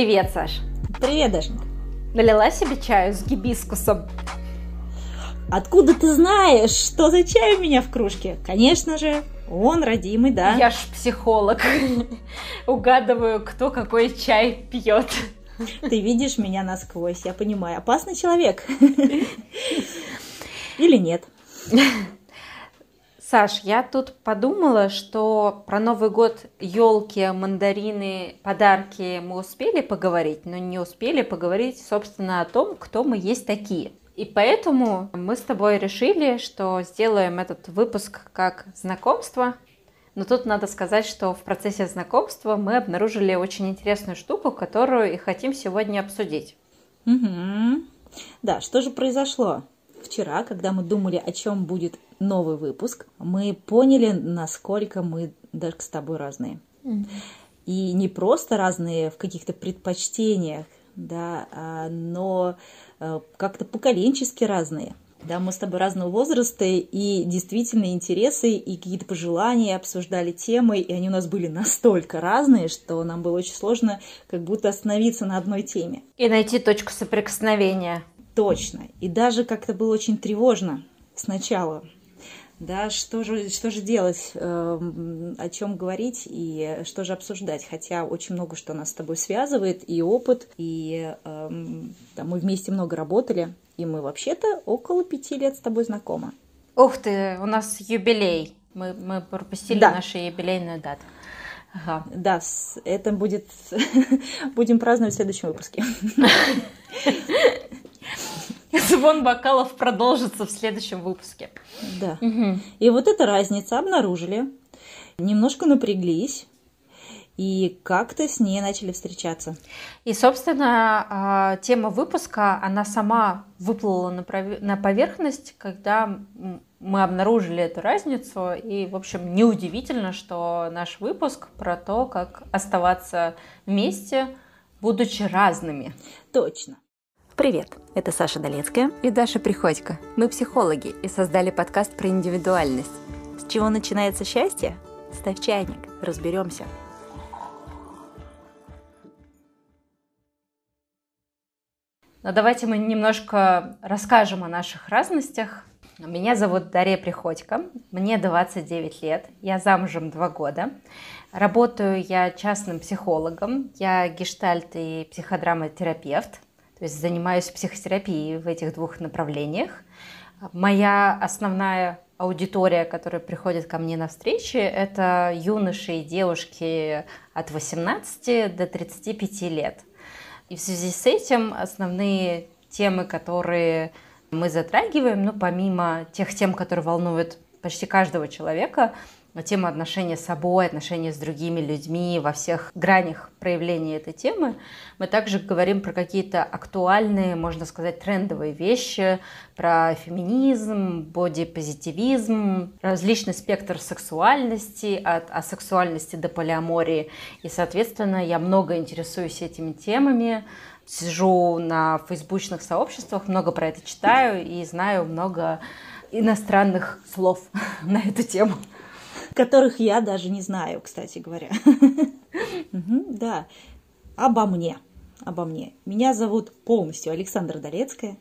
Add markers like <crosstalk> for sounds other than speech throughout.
Привет, Саш. Привет, Дашенька. Налила себе чаю с гибискусом. Откуда ты знаешь, что за чай у меня в кружке? Конечно же, он родимый, да. Я ж психолог. <laughs> Угадываю, кто какой чай пьет. Ты видишь меня насквозь, я понимаю. Опасный человек. <laughs> Или нет? Саш, я тут подумала, что про Новый год, елки, мандарины, подарки мы успели поговорить, но не успели поговорить, собственно, о том, кто мы есть такие. И поэтому мы с тобой решили, что сделаем этот выпуск как знакомство. Но тут надо сказать, что в процессе знакомства мы обнаружили очень интересную штуку, которую и хотим сегодня обсудить. Угу. Да, что же произошло? Вчера, когда мы думали, о чем будет новый выпуск, мы поняли, насколько мы даже с тобой разные. Mm-hmm. И не просто разные в каких-то предпочтениях, да, а, но э, как-то поколенчески разные. Да, мы с тобой разного возраста, и действительно интересы, и какие-то пожелания, обсуждали темы, и они у нас были настолько разные, что нам было очень сложно как будто остановиться на одной теме. И найти точку соприкосновения. Точно. И даже как-то было очень тревожно сначала. Да, что же, что же делать, э, о чем говорить и что же обсуждать. Хотя очень много что нас с тобой связывает, и опыт, и э, да, мы вместе много работали, и мы вообще-то около пяти лет с тобой знакомы. Ух ты, у нас юбилей. Мы, мы пропустили да. нашу юбилейную дату. Ага. Да, это будет... <laughs> Будем праздновать в следующем выпуске. <laughs> <laughs> Звон бокалов продолжится в следующем выпуске. Да. Угу. И вот эта разница обнаружили, немножко напряглись, и как-то с ней начали встречаться. И, собственно, а, тема выпуска, она сама выплыла на поверхность, когда мы обнаружили эту разницу. И, в общем, неудивительно, что наш выпуск про то, как оставаться вместе, будучи разными. Точно. Привет, это Саша Долецкая и Даша Приходько. Мы психологи и создали подкаст про индивидуальность. С чего начинается счастье? Ставь чайник, разберемся. Но давайте мы немножко расскажем о наших разностях. Меня зовут Дарья Приходько, мне 29 лет, я замужем 2 года. Работаю я частным психологом, я гештальт и психодраматерапевт, то есть занимаюсь психотерапией в этих двух направлениях. Моя основная аудитория, которая приходит ко мне на встречи, это юноши и девушки от 18 до 35 лет. И в связи с этим основные темы, которые мы затрагиваем, ну, помимо тех тем, которые волнуют почти каждого человека, тема отношения с собой, отношения с другими людьми во всех гранях проявления этой темы. Мы также говорим про какие-то актуальные, можно сказать, трендовые вещи, про феминизм, бодипозитивизм, различный спектр сексуальности, от асексуальности до полиамории. И, соответственно, я много интересуюсь этими темами, сижу на фейсбучных сообществах, много про это читаю и знаю много иностранных слов <laughs> на эту тему которых я даже не знаю, кстати говоря. <laughs> Да, обо мне. Обо мне. Меня зовут полностью Александра Долецкая.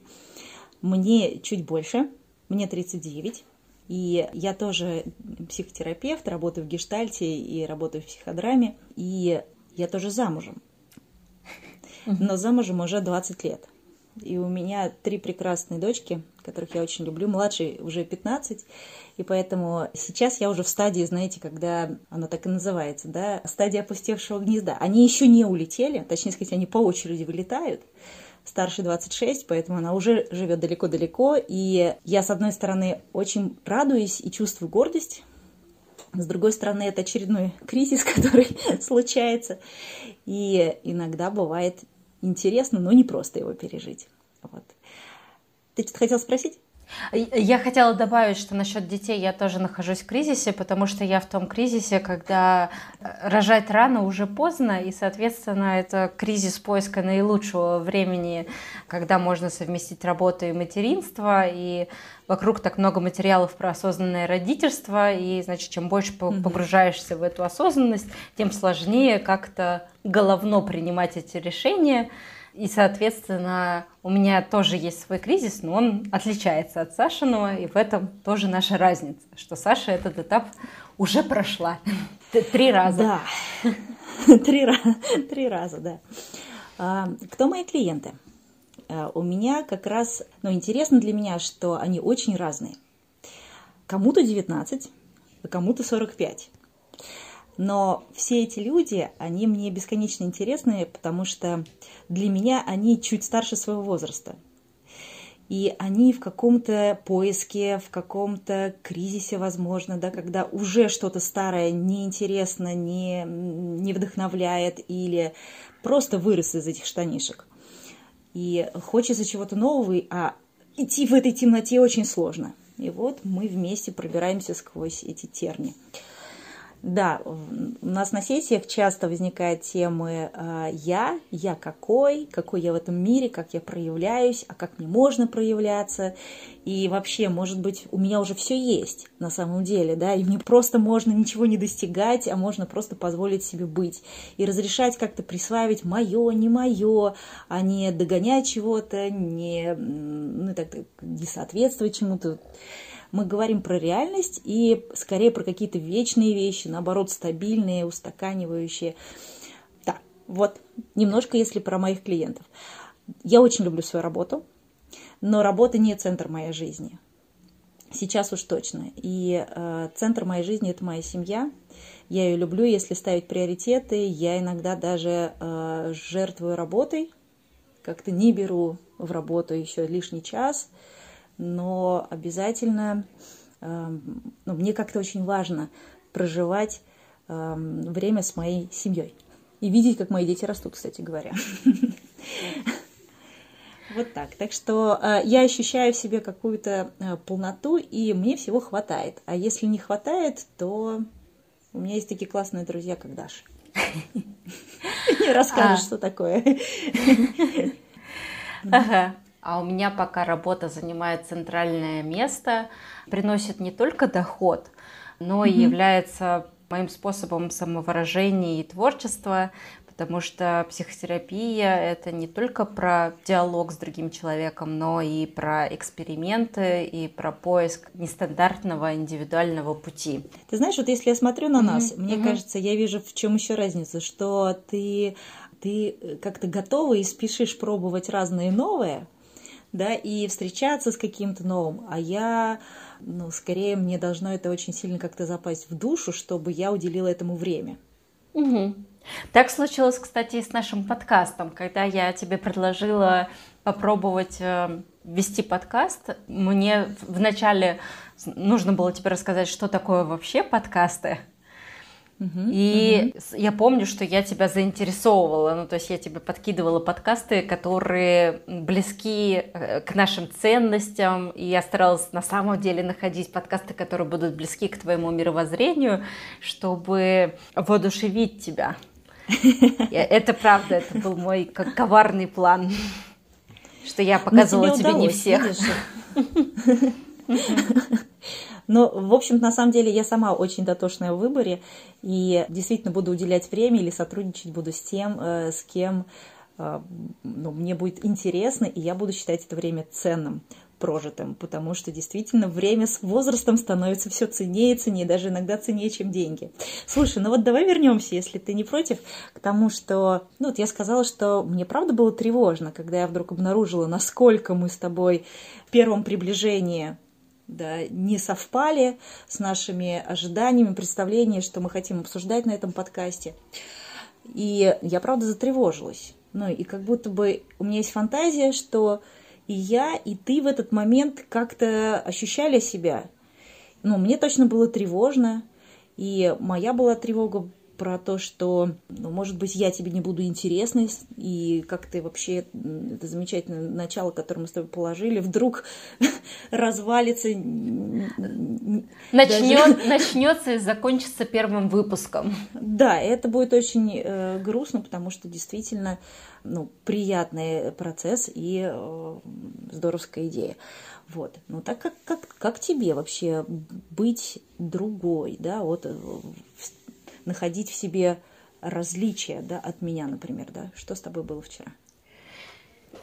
Мне чуть больше, мне 39. И я тоже психотерапевт, работаю в гештальте и работаю в психодраме. И я тоже замужем. Но замужем уже 20 лет. И у меня три прекрасные дочки, которых я очень люблю. Младший уже 15. И поэтому сейчас я уже в стадии, знаете, когда она так и называется, да, стадия опустевшего гнезда. Они еще не улетели, точнее сказать, они по очереди вылетают. Старше 26, поэтому она уже живет далеко-далеко. И я, с одной стороны, очень радуюсь и чувствую гордость с другой стороны, это очередной кризис, <laughs> который случается. И иногда бывает интересно, но не просто его пережить. Вот. Ты что-то хотел спросить? Я хотела добавить, что насчет детей я тоже нахожусь в кризисе, потому что я в том кризисе, когда э, рожать рано уже поздно, и, соответственно, это кризис поиска наилучшего времени, когда можно совместить работу и материнство, и вокруг так много материалов про осознанное родительство, и, значит, чем больше погружаешься в эту осознанность, тем сложнее как-то головно принимать эти решения, и, соответственно, у меня тоже есть свой кризис, но он отличается от Сашиного, и в этом тоже наша разница, что Саша этот этап уже прошла. <laughs> Три раза. Да, <laughs> три, три раза, да. А, кто мои клиенты? А, у меня как раз, ну, интересно для меня, что они очень разные. Кому-то 19, а кому-то 45. Но все эти люди, они мне бесконечно интересны, потому что для меня они чуть старше своего возраста. И они в каком-то поиске, в каком-то кризисе, возможно, да, когда уже что-то старое неинтересно, не, не вдохновляет или просто вырос из этих штанишек. И хочется чего-то нового, а идти в этой темноте очень сложно. И вот мы вместе пробираемся сквозь эти терни. Да, у нас на сессиях часто возникают темы э, «я», «я какой», «какой я в этом мире», «как я проявляюсь», «а как мне можно проявляться». И вообще, может быть, у меня уже все есть на самом деле, да, и мне просто можно ничего не достигать, а можно просто позволить себе быть. И разрешать как-то присваивать мое, не мое, а не догонять чего-то, не, ну, так, не соответствовать чему-то мы говорим про реальность и скорее про какие-то вечные вещи, наоборот, стабильные, устаканивающие. Да, вот немножко, если про моих клиентов. Я очень люблю свою работу, но работа не центр моей жизни. Сейчас уж точно. И э, центр моей жизни это моя семья. Я ее люблю, если ставить приоритеты. Я иногда даже э, жертвую работой, как-то не беру в работу еще лишний час но обязательно, эм, ну, мне как-то очень важно проживать эм, время с моей семьей и видеть, как мои дети растут, кстати говоря. <laughs> Вот так. Так что э, я ощущаю в себе какую-то э, полноту, и мне всего хватает. А если не хватает, то у меня есть такие классные друзья, как Даша. <laughs> Не расскажешь, а. что такое. <laughs> Ага а у меня пока работа занимает центральное место, приносит не только доход, но mm-hmm. и является моим способом самовыражения и творчества, потому что психотерапия — это не только про диалог с другим человеком, но и про эксперименты, и про поиск нестандартного индивидуального пути. Ты знаешь, вот если я смотрю на нас, mm-hmm. мне mm-hmm. кажется, я вижу в чем еще разница, что ты ты как-то готова и спешишь пробовать разные новые, да, и встречаться с каким-то новым, а я, ну, скорее мне должно это очень сильно как-то запасть в душу, чтобы я уделила этому время. Угу. Так случилось, кстати, и с нашим подкастом, когда я тебе предложила попробовать э, вести подкаст. Мне вначале нужно было тебе рассказать, что такое вообще подкасты. И угу. я помню, что я тебя заинтересовывала, ну то есть я тебе подкидывала подкасты, которые близки э, к нашим ценностям, и я старалась на самом деле находить подкасты, которые будут близки к твоему мировоззрению, чтобы воодушевить тебя. <laughs> Это правда, это был мой коварный план, что я показывала тебе не всех. <laughs> Но, в общем на самом деле, я сама очень дотошная в выборе и действительно буду уделять время или сотрудничать буду с тем, э, с кем э, ну, мне будет интересно, и я буду считать это время ценным прожитым, потому что действительно время с возрастом становится все ценнее и ценнее, даже иногда ценнее, чем деньги. Слушай, ну вот давай вернемся, если ты не против, к тому, что, ну вот я сказала, что мне правда было тревожно, когда я вдруг обнаружила, насколько мы с тобой в первом приближении да, не совпали с нашими ожиданиями, представлениями, что мы хотим обсуждать на этом подкасте. И я, правда, затревожилась. Ну, и как будто бы у меня есть фантазия, что и я, и ты в этот момент как-то ощущали себя. Ну, мне точно было тревожно, и моя была тревога про то, что, ну, может быть, я тебе не буду интересна, и как ты вообще, это замечательное начало, которое мы с тобой положили, вдруг <laughs> развалится. Начнет, даже... <laughs> Начнется и закончится первым выпуском. Да, это будет очень э, грустно, потому что действительно ну, приятный процесс и э, здоровская идея. Вот. Ну так как, как, как тебе вообще быть другой, да, вот э, находить в себе различия, да, от меня, например, да? Что с тобой было вчера?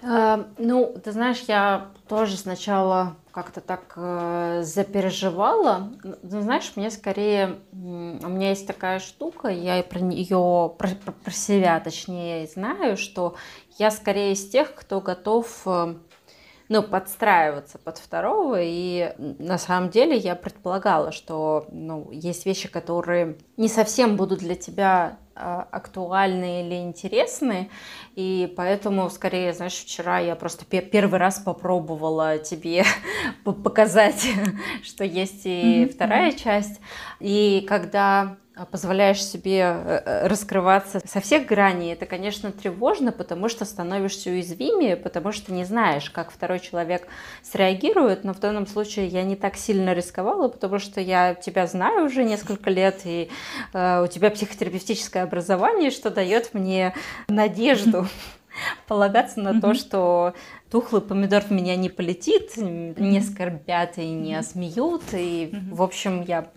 Э, ну, ты знаешь, я тоже сначала как-то так э, запереживала. Ну, знаешь, мне скорее, у меня есть такая штука, я и про нее, про, про себя точнее знаю, что я скорее из тех, кто готов э, ну, подстраиваться под второго. И на самом деле я предполагала, что ну, есть вещи, которые не совсем будут для тебя а, актуальны или интересны, и поэтому, скорее, знаешь, вчера я просто первый раз попробовала тебе <laughs> показать, <laughs> что есть и вторая часть, и когда позволяешь себе э, э, раскрываться со всех граней, это, конечно, тревожно, потому что становишься уязвимее, потому что не знаешь, как второй человек среагирует, но в данном случае я не так сильно рисковала, потому что я тебя знаю уже несколько лет, и э, у тебя психотерапевтическое образование, что дает мне надежду полагаться на то, что тухлый помидор в меня не полетит, не скорбят и не осмеют. И, в общем, я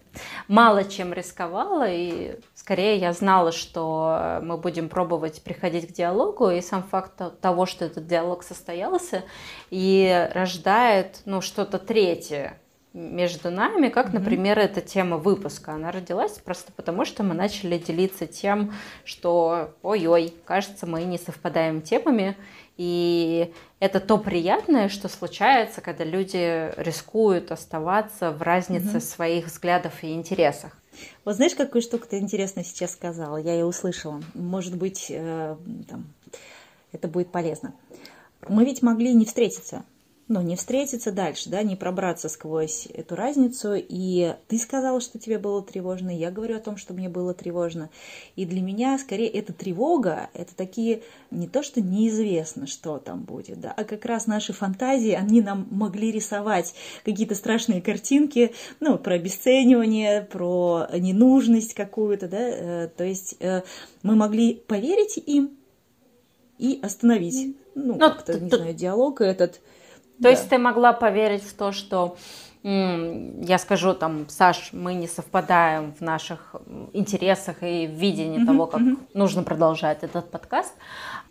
мало чем рисковала, и скорее я знала, что мы будем пробовать приходить к диалогу, и сам факт того, что этот диалог состоялся, и рождает ну, что-то третье между нами, как, например, эта тема выпуска. Она родилась просто потому, что мы начали делиться тем, что ой-ой, кажется, мы не совпадаем темами, и это то приятное, что случается, когда люди рискуют оставаться в разнице угу. своих взглядов и интересах. Вот знаешь, какую штуку ты интересно сейчас сказала? Я ее услышала. Может быть, э, там, это будет полезно. Мы ведь могли не встретиться ну, не встретиться дальше, да, не пробраться сквозь эту разницу. И ты сказала, что тебе было тревожно, я говорю о том, что мне было тревожно. И для меня, скорее, эта тревога, это такие, не то, что неизвестно, что там будет, да, а как раз наши фантазии, они нам могли рисовать какие-то страшные картинки, ну, про обесценивание, про ненужность какую-то, да, э, то есть э, мы могли поверить им и остановить, ну, ну как-то, не знаю, диалог этот, то да. есть ты могла поверить в то, что я скажу там, Саш, мы не совпадаем в наших интересах и в видении mm-hmm, того, как mm-hmm. нужно продолжать этот подкаст.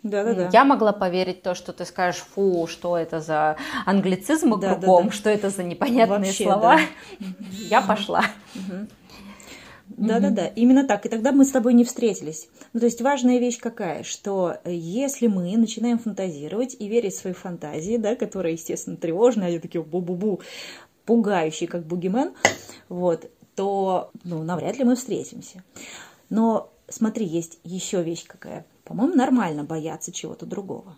Да, да, да. Я могла поверить то, что ты скажешь, фу, что это за англицизмы да, кругом, да, да. что это за непонятные Вообще, слова. Да. Я пошла. Mm-hmm. Да-да-да, именно так. И тогда мы с тобой не встретились. Ну, то есть важная вещь какая, что э, если мы начинаем фантазировать и верить в свои фантазии, да, которые, естественно, тревожные, они такие бу-бу-бу, пугающие, как бугимен, вот, то, ну, навряд ли мы встретимся. Но смотри, есть еще вещь какая. По-моему, нормально бояться чего-то другого.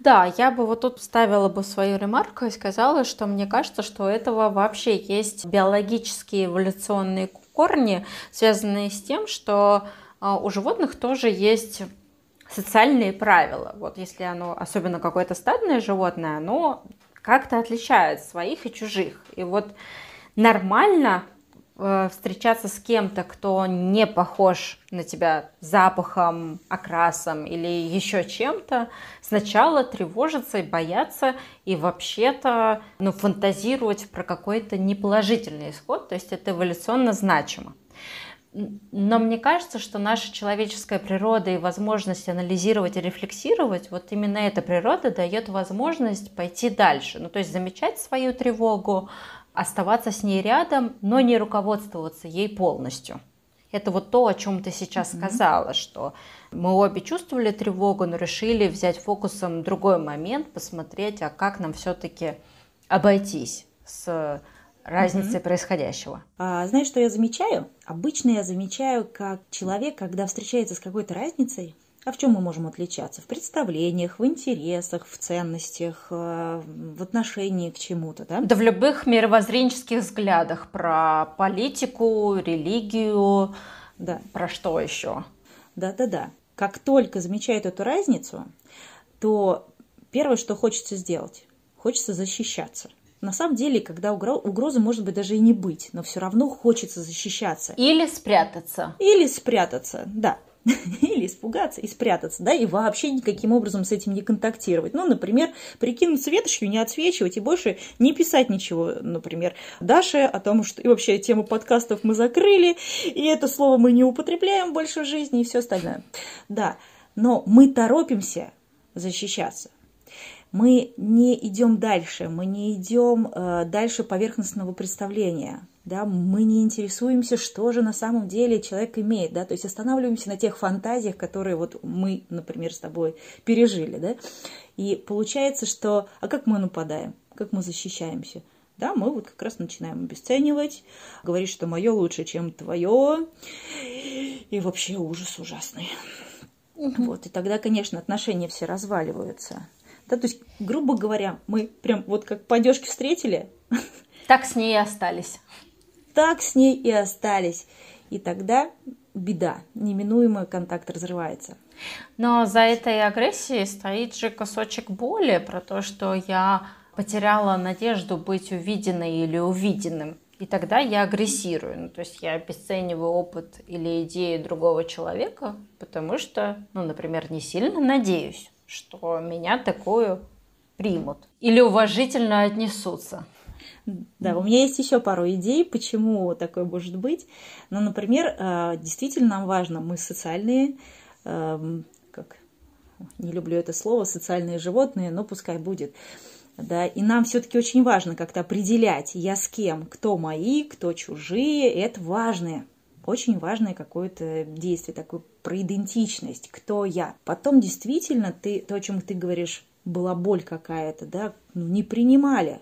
Да, я бы вот тут ставила бы свою ремарку и сказала, что мне кажется, что у этого вообще есть биологические эволюционные корни, связанные с тем, что а, у животных тоже есть социальные правила. Вот если оно, особенно какое-то стадное животное, оно как-то отличает своих и чужих. И вот нормально встречаться с кем-то, кто не похож на тебя запахом, окрасом или еще чем-то, сначала тревожиться и бояться, и вообще-то ну, фантазировать про какой-то неположительный исход, то есть это эволюционно значимо. Но мне кажется, что наша человеческая природа и возможность анализировать и рефлексировать, вот именно эта природа дает возможность пойти дальше. Ну, то есть замечать свою тревогу, оставаться с ней рядом, но не руководствоваться ей полностью. Это вот то, о чем ты сейчас mm-hmm. сказала, что мы обе чувствовали тревогу, но решили взять фокусом другой момент, посмотреть, а как нам все-таки обойтись с разницей угу. происходящего. А, знаешь, что я замечаю? Обычно я замечаю, как человек, когда встречается с какой-то разницей, а в чем мы можем отличаться? В представлениях, в интересах, в ценностях, э, в отношении к чему-то, да? Да в любых мировоззренческих взглядах про политику, религию, да. Про что еще? Да-да-да. Как только замечают эту разницу, то первое, что хочется сделать, хочется защищаться. На самом деле, когда угрозы может быть даже и не быть, но все равно хочется защищаться. Или спрятаться. Или спрятаться, да. <laughs> Или испугаться и спрятаться, да, и вообще никаким образом с этим не контактировать. Ну, например, прикинуться ветошью, не отсвечивать и больше не писать ничего, например, Даше о том, что и вообще тему подкастов мы закрыли, и это слово мы не употребляем больше в жизни и все остальное. Да, но мы торопимся защищаться мы не идем дальше, мы не идем э, дальше поверхностного представления, да, мы не интересуемся, что же на самом деле человек имеет, да, то есть останавливаемся на тех фантазиях, которые вот мы, например, с тобой пережили, да, и получается, что, а как мы нападаем, как мы защищаемся? Да, мы вот как раз начинаем обесценивать, говорить, что мое лучше, чем твое, и вообще ужас ужасный. Угу. Вот, и тогда, конечно, отношения все разваливаются. Да, то есть, грубо говоря, мы прям вот как по одежке встретили. Так с ней и остались. Так с ней и остались. И тогда беда, неминуемый контакт разрывается. Но за этой агрессией стоит же кусочек боли про то, что я потеряла надежду быть увиденной или увиденным. И тогда я агрессирую. Ну, то есть я обесцениваю опыт или идеи другого человека, потому что, ну, например, не сильно надеюсь что меня такую примут или уважительно отнесутся. Да, у меня есть еще пару идей, почему такое может быть. Ну, например, э, действительно нам важно, мы социальные, эм, как не люблю это слово, социальные животные, но пускай будет. Да, и нам все-таки очень важно как-то определять, я с кем, кто мои, кто чужие, это важное очень важное какое-то действие, такое про идентичность, кто я. Потом действительно ты, то, о чем ты говоришь, была боль какая-то, да, ну, не принимали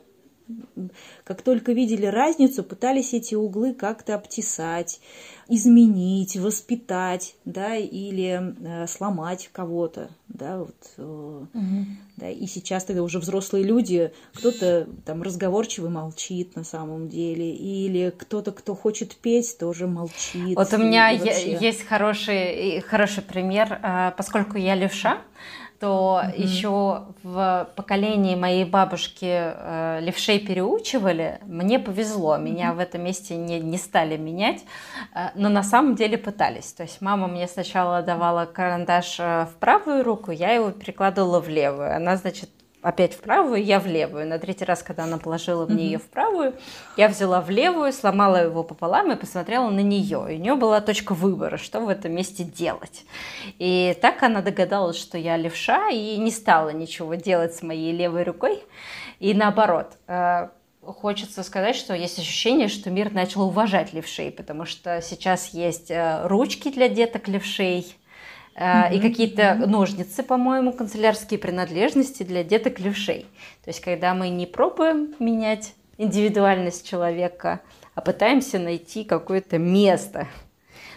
как только видели разницу, пытались эти углы как-то обтесать, изменить, воспитать, да, или э, сломать кого-то, да, вот, э, угу. да, и сейчас тогда уже взрослые люди, кто-то там разговорчивый молчит на самом деле, или кто-то, кто хочет петь, тоже молчит. Вот у меня есть хороший, хороший пример, э, поскольку я левша, то mm-hmm. еще в поколении моей бабушки э, левшей переучивали. Мне повезло, меня mm-hmm. в этом месте не, не стали менять, э, но на самом деле пытались. То есть мама мне сначала давала карандаш э, в правую руку, я его перекладывала в левую. Она, значит, опять в правую, я в левую. На третий раз, когда она положила мне mm-hmm. ее в правую, я взяла в левую, сломала его пополам и посмотрела на нее. И у нее была точка выбора, что в этом месте делать. И так она догадалась, что я левша, и не стала ничего делать с моей левой рукой. И наоборот, э, хочется сказать, что есть ощущение, что мир начал уважать левшей, потому что сейчас есть э, ручки для деток левшей, mm-hmm. и какие-то ножницы, по-моему, канцелярские принадлежности для деток левшей. То есть, когда мы не пробуем менять индивидуальность человека, а пытаемся найти какое-то место.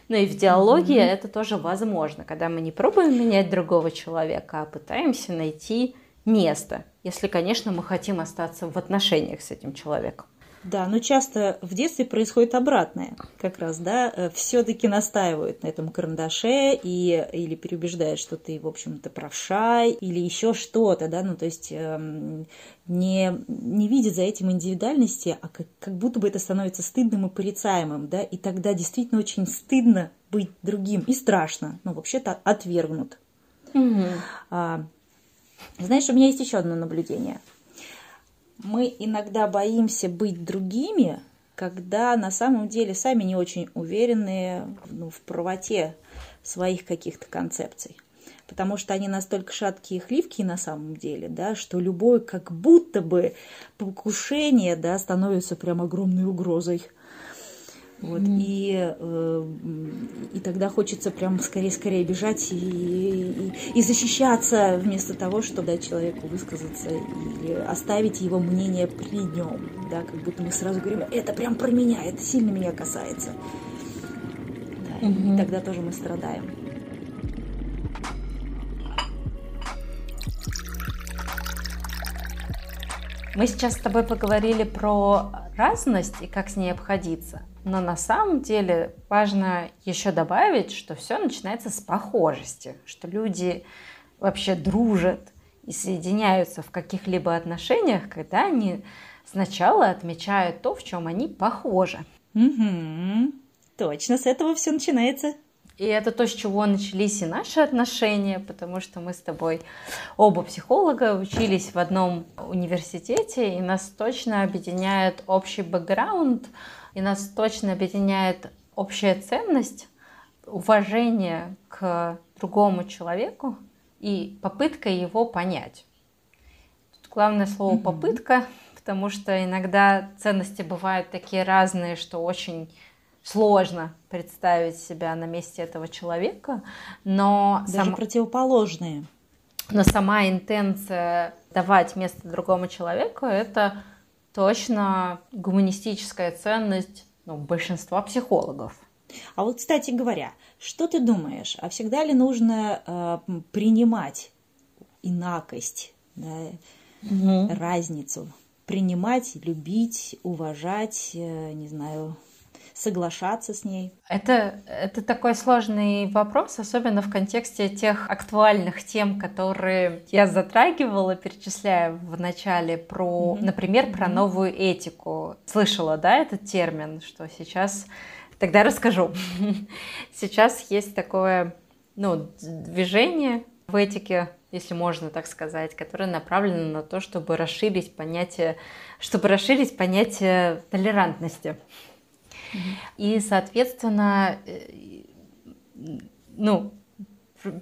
Ну и в диалоге mm-hmm. это тоже возможно, когда мы не пробуем менять другого человека, а пытаемся найти место, если, конечно, мы хотим остаться в отношениях с этим человеком. Да, но часто в детстве происходит обратное, как раз, да, э, все-таки настаивают на этом карандаше и, или переубеждают, что ты, в общем-то, правша, или еще что-то, да, ну, то есть эм, не, не видят за этим индивидуальности, а как, как будто бы это становится стыдным и порицаемым, да, и тогда действительно очень стыдно быть другим и страшно, ну, вообще-то отвергнут. Угу. А, знаешь, у меня есть еще одно наблюдение – мы иногда боимся быть другими, когда на самом деле сами не очень уверены ну, в правоте своих каких-то концепций. Потому что они настолько шаткие и хливкие на самом деле, да, что любое как будто бы покушение да, становится прям огромной угрозой. Вот, mm. и, э, и тогда хочется прям скорее-скорее бежать и, и, и защищаться вместо того, чтобы дать человеку высказаться или оставить его мнение при нем. Да, как будто мы сразу говорим, это прям про меня, это сильно меня касается. Да, mm-hmm. И тогда тоже мы страдаем. Мы сейчас с тобой поговорили про разность и как с ней обходиться. Но на самом деле важно еще добавить, что все начинается с похожести, что люди вообще дружат и соединяются в каких-либо отношениях, когда они сначала отмечают то, в чем они похожи. Угу. Точно, с этого все начинается. И это то, с чего начались и наши отношения, потому что мы с тобой оба психолога учились в одном университете, и нас точно объединяет общий бэкграунд, и нас точно объединяет общая ценность, уважение к другому человеку и попытка его понять. Тут главное слово mm-hmm. попытка, потому что иногда ценности бывают такие разные, что очень сложно представить себя на месте этого человека, но даже сам... противоположные. Но сама интенция давать место другому человеку это точно гуманистическая ценность ну, большинства психологов. А вот, кстати говоря, что ты думаешь, а всегда ли нужно э, принимать инакость, да, угу. разницу, принимать, любить, уважать, э, не знаю, соглашаться с ней? Это, это такой сложный вопрос, особенно в контексте тех актуальных тем, которые я затрагивала, перечисляя в начале про, mm-hmm. например, про новую этику. Слышала, да, этот термин, что сейчас... Тогда расскажу. <laughs> Сейчас есть такое ну, движение в этике, если можно так сказать, которое направлено на то, чтобы расширить понятие, чтобы расширить понятие толерантности. И, соответственно, э, ну,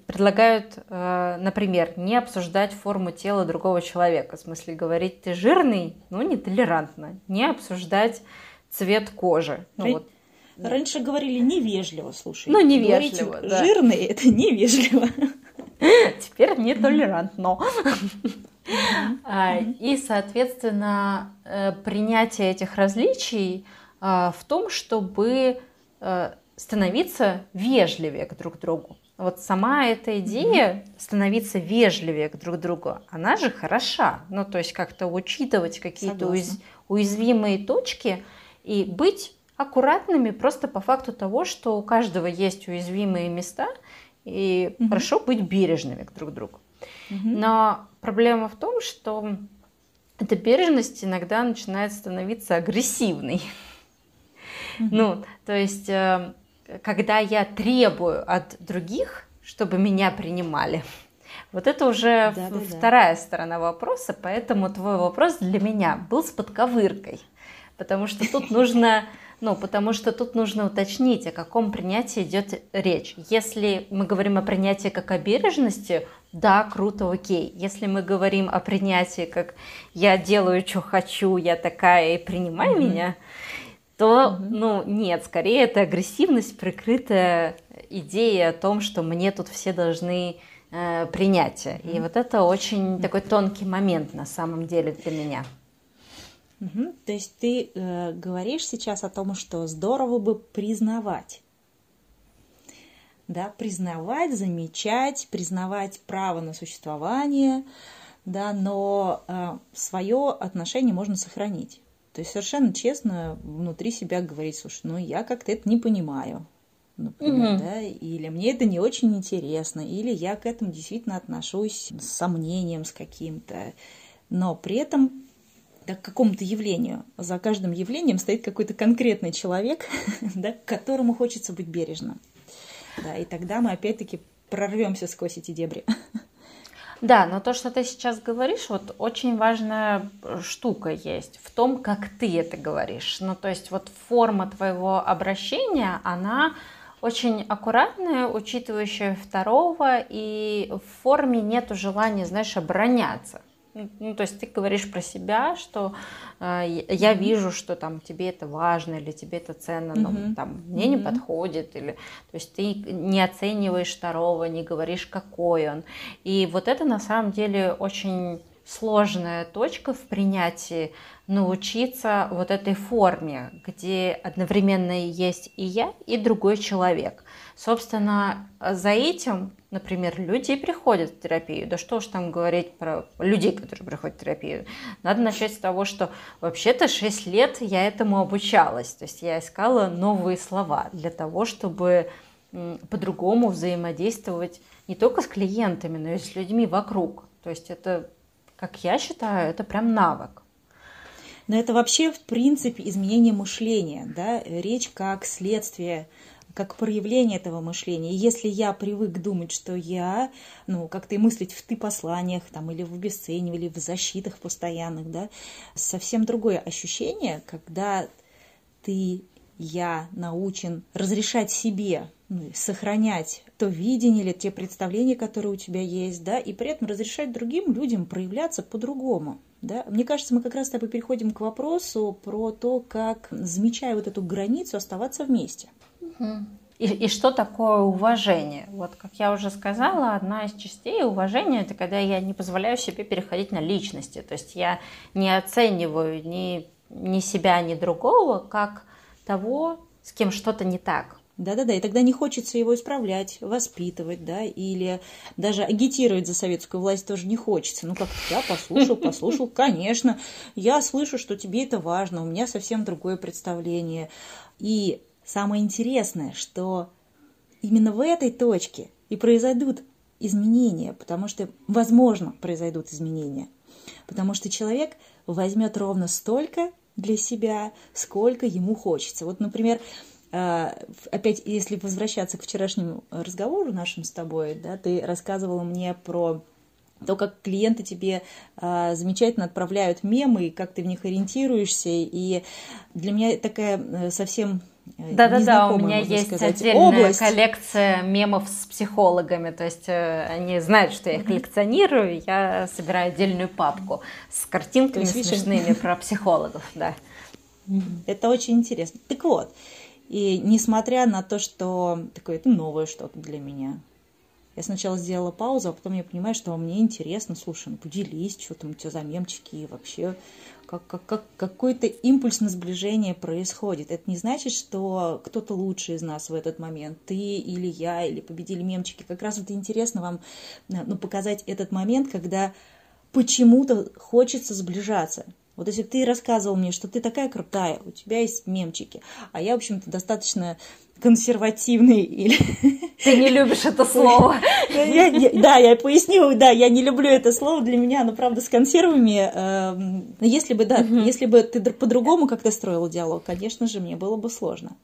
предлагают, э, например, не обсуждать форму тела другого человека. В смысле, говорить, ты жирный, ну, нетолерантно. Не обсуждать цвет кожи. Ну, вот. Раньше говорили невежливо, слушай. Ну, невежливо, Говорить, да. Жирный – это невежливо. <laughs> Теперь нетолерантно. <laughs> А, и, соответственно, э, принятие этих различий – в том, чтобы э, становиться вежливее к друг другу. Вот сама эта идея становиться вежливее к друг другу, она же хороша. Ну, то есть как-то учитывать какие-то уяз... уязвимые точки и быть аккуратными просто по факту того, что у каждого есть уязвимые места, и угу. хорошо быть бережными к друг другу. Угу. Но проблема в том, что эта бережность иногда начинает становиться агрессивной. Ну, то есть, э, когда я требую от других, чтобы меня принимали, <laughs> вот это уже да, да, вторая да. сторона вопроса, поэтому твой вопрос для меня был с подковыркой, потому что тут <laughs> нужно, ну, потому что тут нужно уточнить, о каком принятии идет речь. Если мы говорим о принятии как о бережности, да, круто, окей. Если мы говорим о принятии как я делаю, что хочу, я такая и принимай mm-hmm. меня, то, угу. ну, нет, скорее это агрессивность, прикрытая идеей о том, что мне тут все должны э, принять. Угу. И вот это очень такой тонкий момент на самом деле для меня. Угу. То есть ты э, говоришь сейчас о том, что здорово бы признавать. Да, признавать, замечать, признавать право на существование, да, но э, свое отношение можно сохранить. То есть совершенно честно внутри себя говорить, слушай, ну я как-то это не понимаю, например, угу. да, или мне это не очень интересно, или я к этому действительно отношусь с сомнением, с каким-то, но при этом да, к какому-то явлению. За каждым явлением стоит какой-то конкретный человек, <laughs> да, к которому хочется быть бережным. Да, и тогда мы опять-таки прорвемся сквозь эти дебри. <laughs> Да, но то, что ты сейчас говоришь, вот очень важная штука есть в том, как ты это говоришь. Ну, то есть вот форма твоего обращения, она очень аккуратная, учитывающая второго, и в форме нету желания, знаешь, обороняться. Ну, то есть ты говоришь про себя, что э, я вижу, что там тебе это важно или тебе это ценно, но mm-hmm. там мне mm-hmm. не подходит, или то есть ты не оцениваешь второго, не говоришь, какой он. И вот это на самом деле очень сложная точка в принятии научиться вот этой форме, где одновременно есть и я, и другой человек. Собственно, за этим Например, люди приходят в терапию. Да что уж там говорить про людей, которые приходят в терапию. Надо начать с того, что вообще-то 6 лет я этому обучалась. То есть я искала новые слова для того, чтобы по-другому взаимодействовать не только с клиентами, но и с людьми вокруг. То есть это, как я считаю, это прям навык. Но это вообще, в принципе, изменение мышления. Да? Речь как следствие как проявление этого мышления. И если я привык думать, что я, ну, как-то и мыслить в ты-посланиях, там, или в обесценивании, или в защитах постоянных, да, совсем другое ощущение, когда ты, я научен разрешать себе ну, сохранять то видение или те представления, которые у тебя есть, да, и при этом разрешать другим людям проявляться по-другому. Да? Мне кажется, мы как раз с тобой переходим к вопросу про то, как, замечая вот эту границу, оставаться вместе. И, и что такое уважение? Вот, как я уже сказала, одна из частей уважения – это когда я не позволяю себе переходить на личности. То есть я не оцениваю ни, ни себя, ни другого как того, с кем что-то не так. Да-да-да, и тогда не хочется его исправлять, воспитывать, да, или даже агитировать за советскую власть тоже не хочется. Ну, как я послушал, <laughs> послушал, конечно, я слышу, что тебе это важно, у меня совсем другое представление. И Самое интересное, что именно в этой точке и произойдут изменения, потому что, возможно, произойдут изменения. Потому что человек возьмет ровно столько для себя, сколько ему хочется. Вот, например, э, опять, если возвращаться к вчерашнему разговору нашему с тобой, да, ты рассказывала мне про то, как клиенты тебе а, замечательно отправляют мемы, и как ты в них ориентируешься. И для меня такая э, совсем Э, Да-да-да, у меня есть сказать, отдельная область. коллекция мемов с психологами, то есть э, они знают, что я их коллекционирую, я собираю отдельную папку с картинками есть, смешными <laughs> про психологов, да. Это очень интересно. Так вот, и несмотря на то, что такое это новое что-то для меня, я сначала сделала паузу, а потом я понимаю, что мне интересно, слушай, ну поделись, что там у тебя за мемчики и вообще как, как, как какой-то импульс на сближение происходит. Это не значит, что кто-то лучше из нас в этот момент, ты или я, или победили мемчики. Как раз вот интересно вам ну, показать этот момент, когда почему-то хочется сближаться. Вот если ты рассказывал мне, что ты такая крутая, у тебя есть мемчики, а я, в общем-то, достаточно консервативный или... <laughs> Ты не любишь это слово. Я, я, да, я поясню, да, я не люблю это слово, для меня оно, правда, с консервами. Э, если бы, да, угу. если бы ты по-другому как-то строил диалог, конечно же, мне было бы сложно.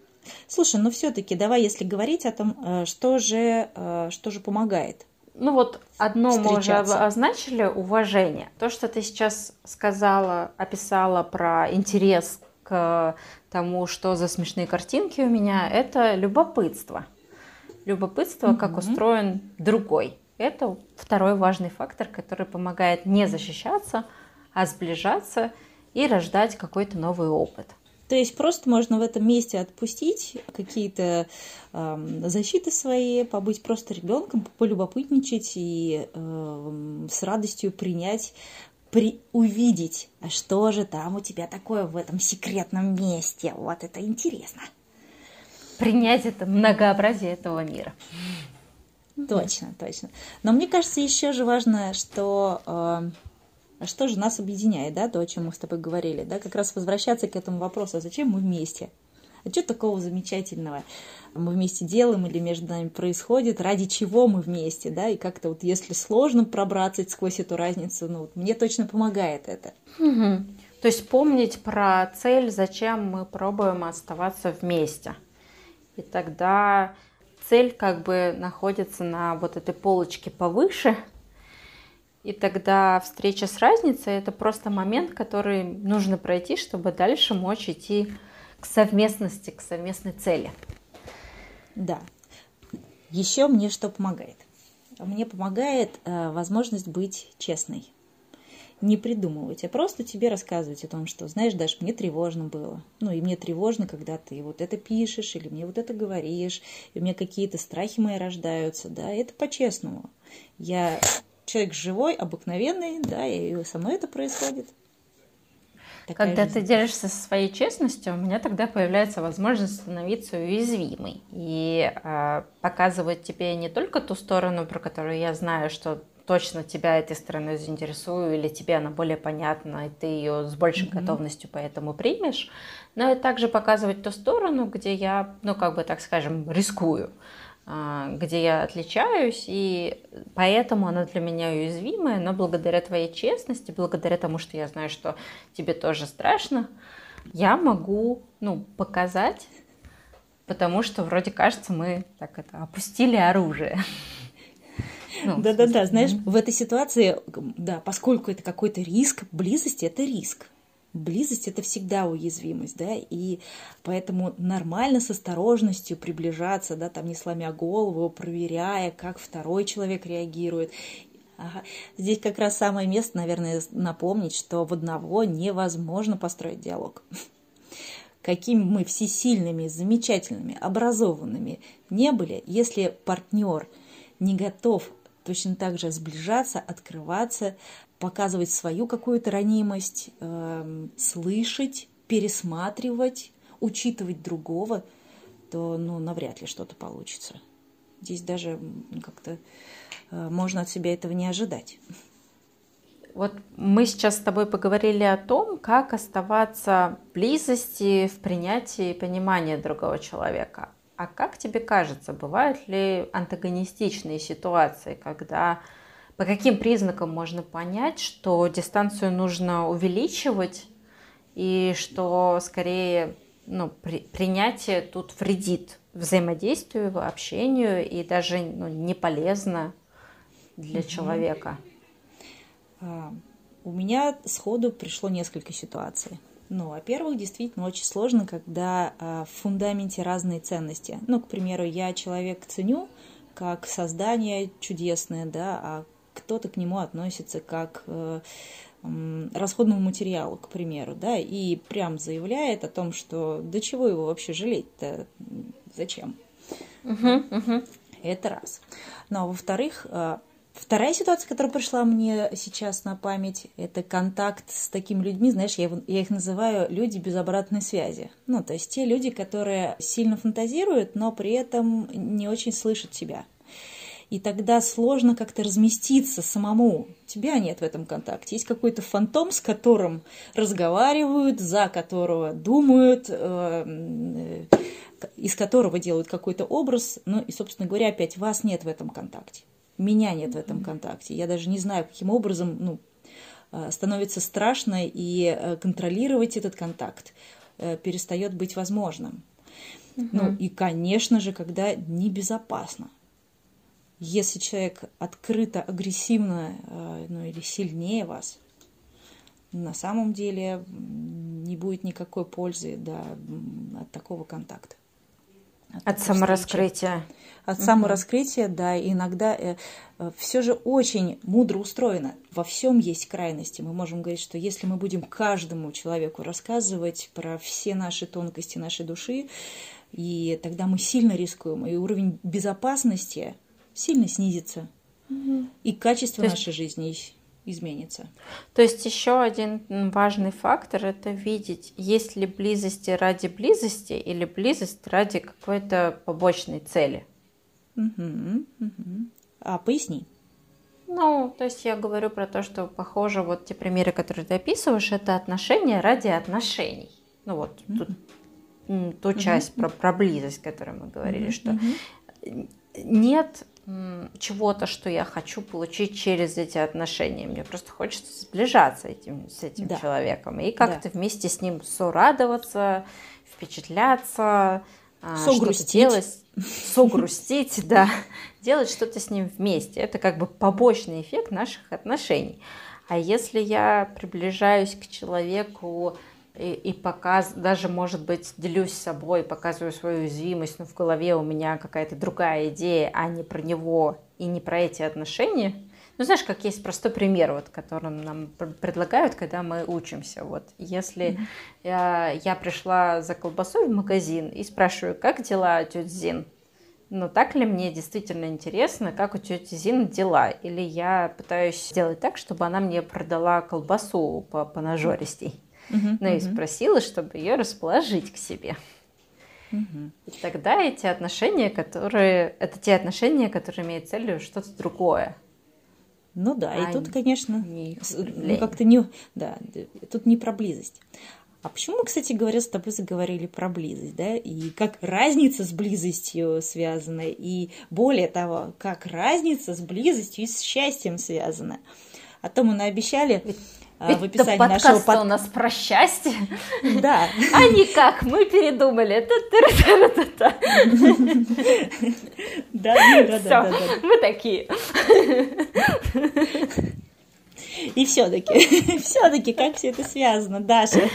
Слушай, ну все-таки давай, если говорить о том, э, что же, э, что же помогает ну вот одно мы уже означили уважение. То, что ты сейчас сказала, описала про интерес к тому, что за смешные картинки у меня, это любопытство. Любопытство, mm-hmm. как устроен другой. Это второй важный фактор, который помогает не защищаться, а сближаться и рождать какой-то новый опыт. То есть просто можно в этом месте отпустить какие-то э, защиты свои, побыть просто ребенком, полюбопытничать и э, с радостью принять, при, увидеть, а что же там у тебя такое в этом секретном месте. Вот это интересно. Принять это многообразие этого мира. Точно, точно. Но мне кажется, еще же важно, что э, а что же нас объединяет, да, то, о чем мы с тобой говорили, да, как раз возвращаться к этому вопросу, а зачем мы вместе? А что такого замечательного мы вместе делаем или между нами происходит, ради чего мы вместе, да, и как-то вот если сложно пробраться сквозь эту разницу, ну, вот мне точно помогает это. Угу. То есть помнить про цель, зачем мы пробуем оставаться вместе. И тогда цель как бы находится на вот этой полочке повыше – и тогда встреча с разницей – это просто момент, который нужно пройти, чтобы дальше мочь идти к совместности, к совместной цели. Да. Еще мне что помогает? Мне помогает э, возможность быть честной. Не придумывать, а просто тебе рассказывать о том, что, знаешь, Даш, мне тревожно было. Ну, и мне тревожно, когда ты вот это пишешь, или мне вот это говоришь, и у меня какие-то страхи мои рождаются, да, это по-честному. Я человек живой, обыкновенный, да, и со мной это происходит. Такая Когда жизнь. ты делишься со своей честностью, у меня тогда появляется возможность становиться уязвимой и э, показывать тебе не только ту сторону, про которую я знаю, что точно тебя этой стороной заинтересую, или тебе она более понятна, и ты ее с большей Мгм. готовностью поэтому примешь, но и также показывать ту сторону, где я, ну, как бы так скажем, рискую, а, где я отличаюсь, и поэтому она для меня уязвимая, но благодаря твоей честности, благодаря тому, что я знаю, что тебе тоже страшно, я могу, ну, показать, потому что вроде кажется, мы так это опустили оружие. <laughs> Ну, Да-да-да, смысле, знаешь, в этой ситуации, да, поскольку это какой-то риск, близость – это риск. Близость – это всегда уязвимость, да, и поэтому нормально с осторожностью приближаться, да, там не сломя голову, проверяя, как второй человек реагирует. Ага. Здесь как раз самое место, наверное, напомнить, что в одного невозможно построить диалог. Какими мы всесильными, замечательными, образованными не были, если партнер не готов точно так же сближаться, открываться, показывать свою какую-то ранимость, эм, слышать, пересматривать, учитывать другого, то ну, навряд ли что-то получится. Здесь даже как-то э, можно от себя этого не ожидать. Вот мы сейчас с тобой поговорили о том, как оставаться в близости, в принятии и понимании другого человека. А как тебе кажется, бывают ли антагонистичные ситуации, когда по каким признакам можно понять, что дистанцию нужно увеличивать и что скорее ну, при, принятие тут вредит взаимодействию, общению и даже ну, не полезно для Мгм. человека? А, У меня сходу пришло несколько ситуаций. Ну, во-первых, действительно очень сложно, когда а, в фундаменте разные ценности. Ну, к примеру, я человек ценю как создание чудесное, да, а кто-то к нему относится как э, расходному материалу, к примеру, да, и прям заявляет о том, что до чего его вообще жалеть-то, зачем? Мгм, мгм. Это раз. Ну, а во-вторых, э, вторая ситуация, которая пришла мне сейчас на память, это контакт с такими людьми, знаешь, я, его- я их называю люди без обратной связи. Ну, то есть те люди, которые сильно фантазируют, но при этом не очень слышат себя. И тогда сложно как-то разместиться самому. Тебя нет в этом контакте. Есть какой-то фантом, с которым разговаривают, за которого думают, э, э, из которого делают какой-то образ. Ну и, собственно говоря, опять вас нет в этом контакте. Меня нет в этом контакте. Я даже не знаю, каким образом ну, э, становится страшно, и э, контролировать этот контакт э, перестает быть возможным. Ну и, конечно же, когда небезопасно. Если человек открыто, агрессивно, э, ну или сильнее вас, на самом деле не будет никакой пользы да, от такого контакта. От встречи. самораскрытия. От самораскрытия, да, иногда все же очень мудро устроено. Во всем есть крайности. Мы можем говорить, что если мы будем каждому человеку рассказывать про все наши тонкости нашей души, и тогда мы сильно рискуем, и уровень безопасности сильно снизится, и качество То есть- нашей жизни из- изменится. То есть еще один важный фактор это видеть, есть ли близости ради близости или близость ради какой-то побочной цели. Мгм, мгм. А поясни. Ну, то есть я говорю про то, что похоже, вот те примеры, которые ты описываешь, это отношения ради отношений. Ну вот тут, м, ту часть про, про близость, которую мы говорили, что Мгм. нет чего-то, что я хочу получить через эти отношения. Мне просто хочется сближаться этим, с этим Да. человеком и как-то вместе с ним сорадоваться, впечатляться, а, Согрустить. делать, согрустить, <laughs> да, делать что-то с ним вместе. Это как бы побочный эффект наших отношений. А если я приближаюсь к человеку и, и показ, даже, может быть, делюсь собой, показываю свою уязвимость, но в голове у меня какая-то другая идея, а не про него и не про эти отношения. Ну, знаешь, как есть простой пример, вот, который нам пр- предлагают, когда мы учимся. Вот, если я, я пришла за колбасой в магазин и спрашиваю, как дела, тетя Зин? Ну, так ли мне действительно интересно, как у тети Зин дела? Или я пытаюсь сделать так, чтобы она мне продала колбасу по, по нажористей? Угу, ну и спросила, чтобы ее расположить к себе. Угу. И тогда эти отношения, которые... Это те отношения, которые имеют целью что-то другое. Ну да, а и тут, конечно, ну, как-то не... Да, тут не про близость. А почему мы, кстати говоря, с тобой заговорили про близость, да, и как разница с близостью связана, и более того, как разница с близостью и с счастьем связана. А то мы наобещали ведь в описании нашего под... у нас про счастье. Да. А не как мы передумали. Да, да, да, да. Мы такие. И все-таки, <laughs> все-таки, как все это связано, Даша?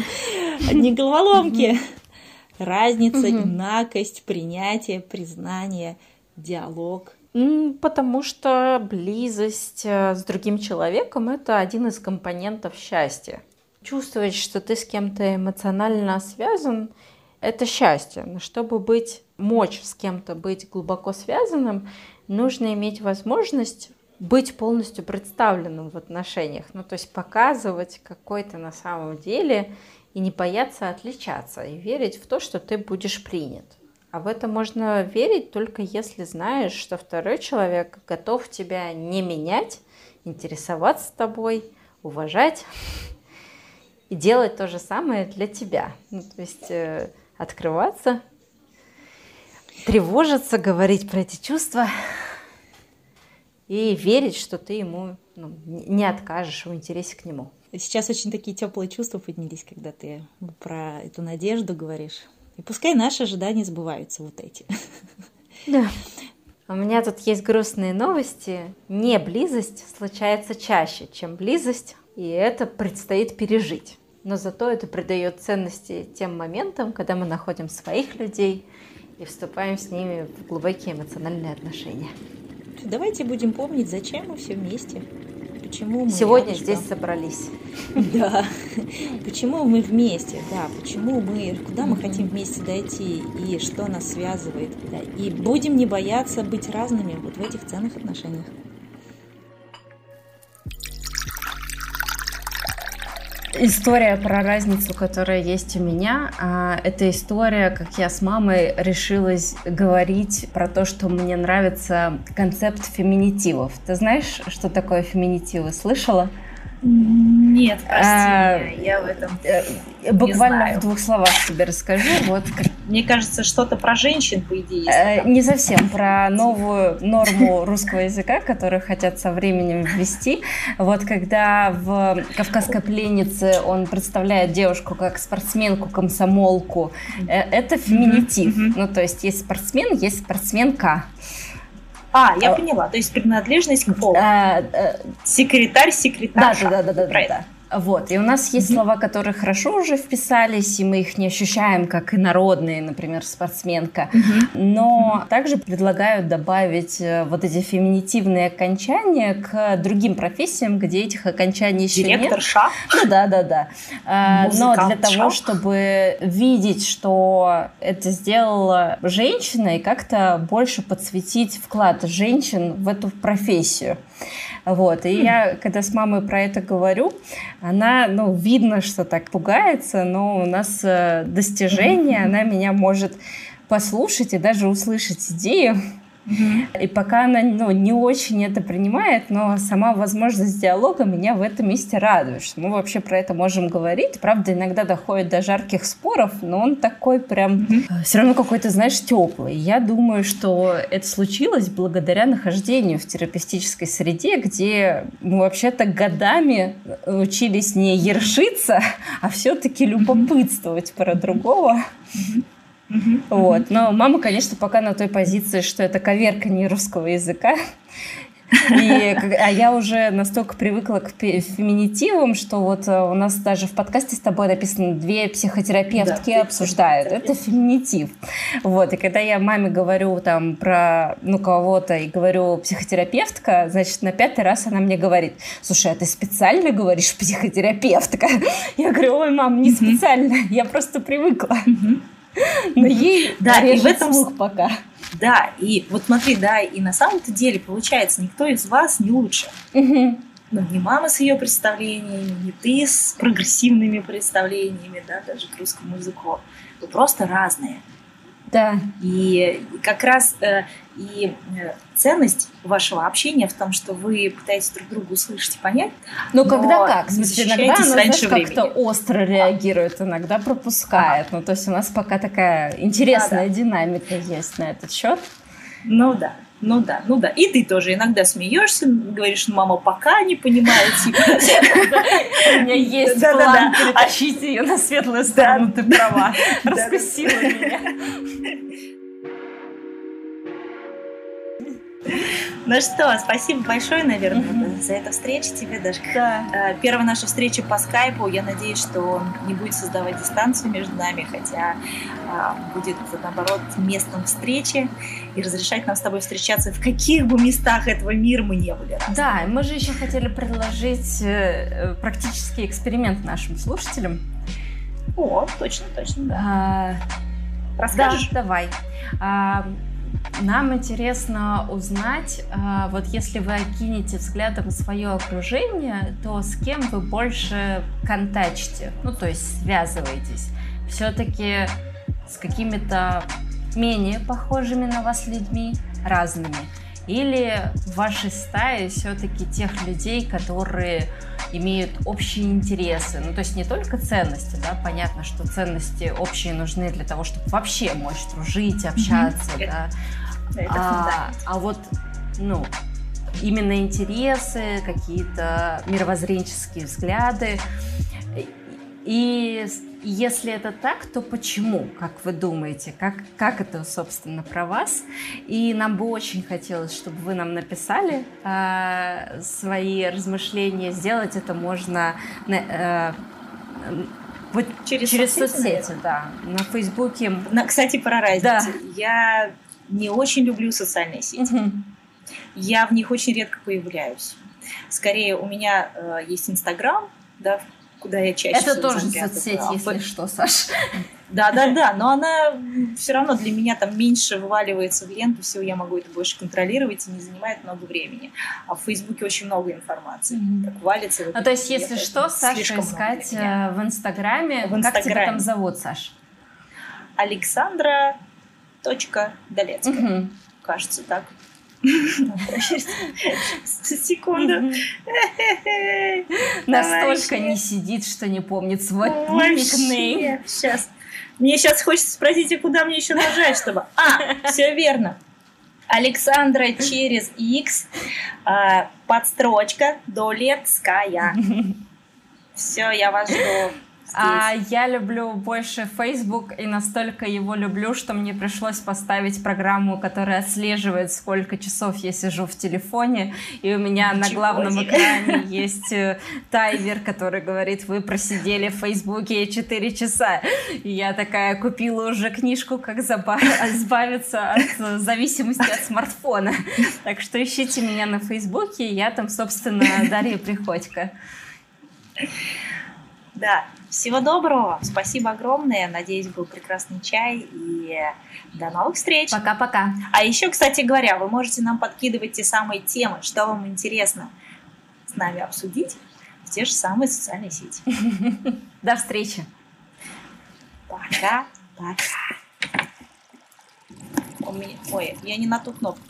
Не головоломки. Разница, инакость, принятие, признание, диалог. Потому что близость э, с другим человеком – это один из компонентов счастья. Чувствовать, что ты с кем-то эмоционально связан – это счастье. Но чтобы быть, мочь с кем-то быть глубоко связанным, нужно иметь возможность быть полностью представленным в отношениях. Ну, то есть показывать какой то на самом деле и не бояться отличаться, и верить в то, что ты будешь принят. А в это можно верить только если знаешь, что второй человек готов тебя не менять, интересоваться тобой, уважать и делать то же самое для тебя. Ну, то есть э, открываться, тревожиться, говорить про эти чувства и верить, что ты ему ну, не откажешь в интересе к нему. Сейчас очень такие теплые чувства поднялись, когда ты про эту надежду говоришь. И пускай наши ожидания сбываются, вот эти. Да. У меня тут есть грустные новости. Не близость случается чаще, чем близость, и это предстоит пережить. Но зато это придает ценности тем моментам, когда мы находим своих людей и вступаем с ними в глубокие эмоциональные отношения. Давайте будем помнить, зачем мы все вместе почему мы сегодня рядышком. здесь собрались. <laughs> Да. Почему мы вместе, да, почему мы, куда мы хотим вместе дойти и что нас связывает. Да. И будем не бояться быть разными вот в этих ценных отношениях. История про разницу, которая есть у меня, а, это история, как я с мамой решилась говорить про то, что мне нравится концепт феминитивов. Ты знаешь, что такое феминитивы? Слышала? Нет, прости, а, я в этом э, Буквально в двух словах тебе расскажу. Вот. Мне кажется, что-то про женщин, по идее. Э, не совсем, про новую норму русского языка, которую хотят со временем ввести. Вот когда в «Кавказской пленнице» он представляет девушку как спортсменку, комсомолку, э, это феминитив. Ну, то есть есть спортсмен, есть спортсменка. А, я а, поняла. То есть принадлежность к полу. А, а, секретарь, секретарь. Да, да, да, да, да. Вот, и у нас есть mm-hmm. слова, которые хорошо уже вписались, и мы их не ощущаем как инородные, например, спортсменка. Mm-hmm. Но mm-hmm. также предлагают добавить э, вот эти феминитивные окончания к другим профессиям, где этих окончаний еще Директор нет. Директор Ну да, да, да. А, но для того, чтобы видеть, что это сделала женщина, и как-то больше подсветить вклад женщин в эту профессию. Вот. И я, когда с мамой про это говорю, она, ну, видно, что так пугается, но у нас э, достижение, она меня может послушать и даже услышать идею, и пока она ну, не очень это принимает, но сама возможность диалога меня в этом месте радует, что мы вообще про это можем говорить. Правда, иногда доходит до жарких споров, но он такой прям mm-hmm. все равно какой-то, знаешь, теплый. Я думаю, что это случилось благодаря нахождению в терапевтической среде, где мы вообще-то годами учились не ершиться, <laughs> а все-таки любопытствовать про другого. Mm-hmm. Вот. Но мама, конечно, пока на той позиции, что это коверка не русского языка. И, <laughs> а я уже настолько привыкла к феминитивам, что вот э, у нас даже в подкасте с тобой написано «две психотерапевтки да, обсуждают». Это феминитив. Вот. И когда я маме говорю там про ну, кого-то и говорю «психотерапевтка», значит, на пятый раз она мне говорит «Слушай, а ты специально говоришь психотерапевтка?» <laughs> Я говорю «Ой, мам, не специально, я просто привыкла». Но ей да, и в этом слух пока. Да, и вот смотри, да, и на самом-то деле получается, никто из вас не лучше. ну, не мама с ее представлениями, не ты с прогрессивными представлениями, да, даже к русскому языку. Вы просто разные. Да. И как раз э, и э, ценность вашего общения в том, что вы пытаетесь друг друга услышать и понять. Ну, когда как? В смысле, иногда она, знаешь, как-то остро реагирует, иногда пропускает. Ну, то есть у нас пока такая интересная да, да. динамика есть на этот счет. Ну да. Ну да, ну да. И ты тоже иногда смеешься, говоришь, ну, мама пока не понимает. Типа. У меня есть план перетащить ее на светлую сторону, ты права. Раскусила меня. Ну что, спасибо большое, наверное, mm-hmm. за эту встречу тебе, даже. Да. Э, первая наша встреча по скайпу. Я надеюсь, что не будет создавать дистанцию между нами, хотя а, будет, наоборот, местом встречи и разрешать нам с тобой встречаться в каких бы местах этого мира мы не были. Разными. Да, мы же еще хотели предложить э, практический эксперимент нашим слушателям. О, точно, точно, да. А, Расскажешь? Да, давай. А, нам интересно узнать, а, вот если вы окинете взглядом свое окружение, то с кем вы больше контачите, ну то есть связываетесь. Все-таки с какими-то менее похожими на вас людьми, разными. Или в вашей стае все-таки тех людей, которые имеют общие интересы. Ну, то есть не только ценности, да, понятно, что ценности общие нужны для того, чтобы вообще мочь дружить, общаться, mm-hmm. да. Это а, а вот, ну, именно интересы, какие-то мировоззренческие взгляды. И если это так, то почему, как вы думаете, как, как это, собственно, про вас? И нам бы очень хотелось, чтобы вы нам написали э, свои размышления. Сделать это можно э, вот через, через соцсети, соцсети да. На Фейсбуке. На, кстати, про разницу. Да. Я не очень люблю социальные сети. Угу. Я в них очень редко появляюсь. Скорее, у меня э, есть Инстаграм, да, куда я чаще Это тоже соцсеть, если что, Саша. Да, да, да, но она все равно для меня там меньше вываливается в ленту, всего я могу это больше контролировать и не занимает много времени. А в Фейсбуке очень много информации, mm-hmm. так валится. Ну, то есть, если что, Саша искать э, в Инстаграме. В Инстаграме. Как тебя там зовут, Саш? Александра точка Долецкая. Угу. Кажется, так. Секунду. Настолько не сидит, что не помнит свой никнейм. Сейчас. Мне сейчас хочется спросить, а куда мне еще нажать, чтобы... А, все верно. Александра через X, а, подстрочка, Долецкая. <laughs> Все, я вас жду. А я люблю больше Facebook и настолько его люблю, что мне пришлось поставить программу, которая отслеживает, сколько часов я сижу в телефоне. И у меня Ничего на главном себе. экране <laughs> есть э, таймер, который говорит, вы просидели в Фейсбуке 4 часа. И я такая купила уже книжку, как избавиться от зависимости от смартфона. Так что ищите меня на Фейсбуке, я там, собственно, Дарья Приходько. Да, всего доброго. Спасибо огромное. Надеюсь, был прекрасный чай. И до новых встреч. Пока-пока. А еще, кстати говоря, вы можете нам подкидывать те самые темы, что вам интересно с нами обсудить в те же самые социальные сети. <laughs> До встречи. Пока. Пока. Ой, я не на ту кнопку.